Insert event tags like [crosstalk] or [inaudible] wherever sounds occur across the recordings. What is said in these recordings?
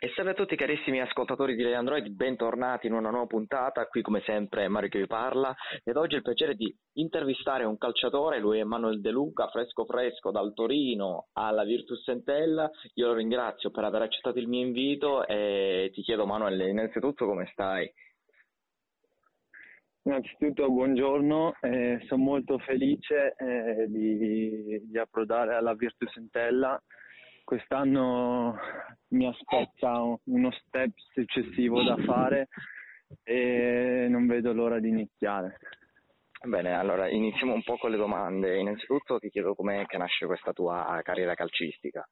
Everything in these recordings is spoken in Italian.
E salve a tutti carissimi ascoltatori di Lei Android, bentornati in una nuova puntata, qui come sempre Mario che vi parla ed oggi ho il piacere di intervistare un calciatore, lui è Manuel De Luca, fresco fresco dal Torino alla Virtus Entella, io lo ringrazio per aver accettato il mio invito e ti chiedo Manuel innanzitutto come stai? Innanzitutto buongiorno, eh, sono molto felice eh, di, di approdare alla Virtus Entella quest'anno mi aspetta uno step successivo da fare e non vedo l'ora di iniziare. Bene, allora iniziamo un po' con le domande. Innanzitutto ti chiedo com'è che nasce questa tua carriera calcistica.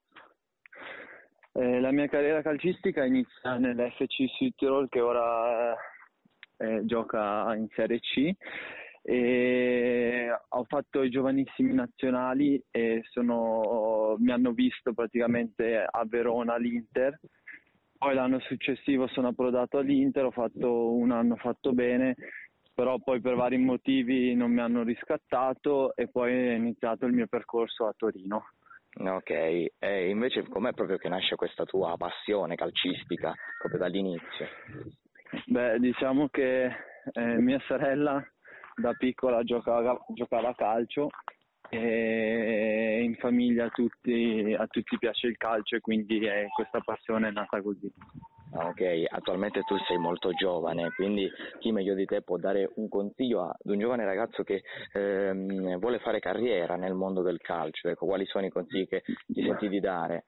Eh, la mia carriera calcistica inizia nell'FC Südtirol che ora eh, gioca in Serie C e ho fatto i giovanissimi nazionali e sono, mi hanno visto praticamente a Verona all'Inter. Poi l'anno successivo sono approdato all'Inter, ho fatto un anno fatto bene, però poi per vari motivi non mi hanno riscattato e poi è iniziato il mio percorso a Torino. Ok, e invece com'è proprio che nasce questa tua passione calcistica proprio dall'inizio? Beh, diciamo che eh, mia sorella da piccola giocava, giocava a calcio e in famiglia a tutti, a tutti piace il calcio e quindi è, questa passione è nata così. Ok, attualmente tu sei molto giovane, quindi chi meglio di te può dare un consiglio ad un giovane ragazzo che ehm, vuole fare carriera nel mondo del calcio? Ecco, quali sono i consigli che ti senti di dare?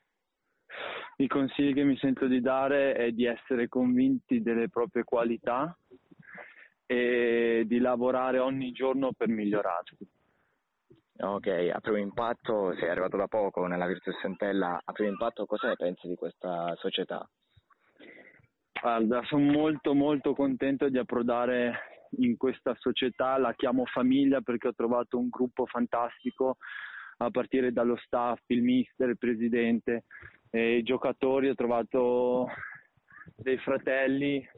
I consigli che mi sento di dare è di essere convinti delle proprie qualità e di lavorare ogni giorno per migliorarsi. Ok, a primo impatto, sei arrivato da poco nella Virtus Entella, a primo impatto cosa ne pensi di questa società? Guarda, sono molto molto contento di approdare in questa società, la chiamo famiglia perché ho trovato un gruppo fantastico a partire dallo staff, il mister, il presidente, i giocatori, ho trovato dei fratelli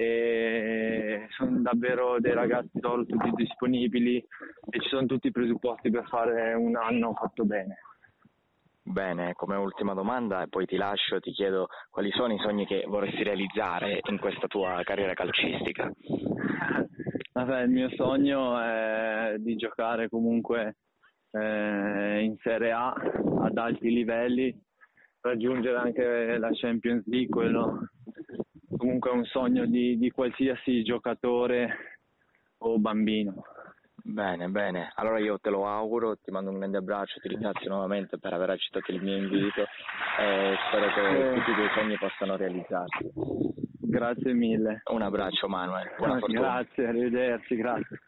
e sono davvero dei ragazzi d'oro tutti disponibili e ci sono tutti i presupposti per fare un anno fatto bene. Bene, come ultima domanda e poi ti lascio, ti chiedo quali sono i sogni che vorresti realizzare in questa tua carriera calcistica? [laughs] Vabbè, il mio sogno è di giocare comunque eh, in Serie A ad alti livelli, raggiungere anche la Champions League, quello comunque è un sogno di, di qualsiasi giocatore o bambino. Bene, bene. Allora io te lo auguro, ti mando un grande abbraccio, ti ringrazio nuovamente per aver accettato il mio invito e spero che tutti i tuoi sogni possano realizzarsi. Grazie mille. Un abbraccio Manuel. Buona fortuna. Grazie, arrivederci, grazie.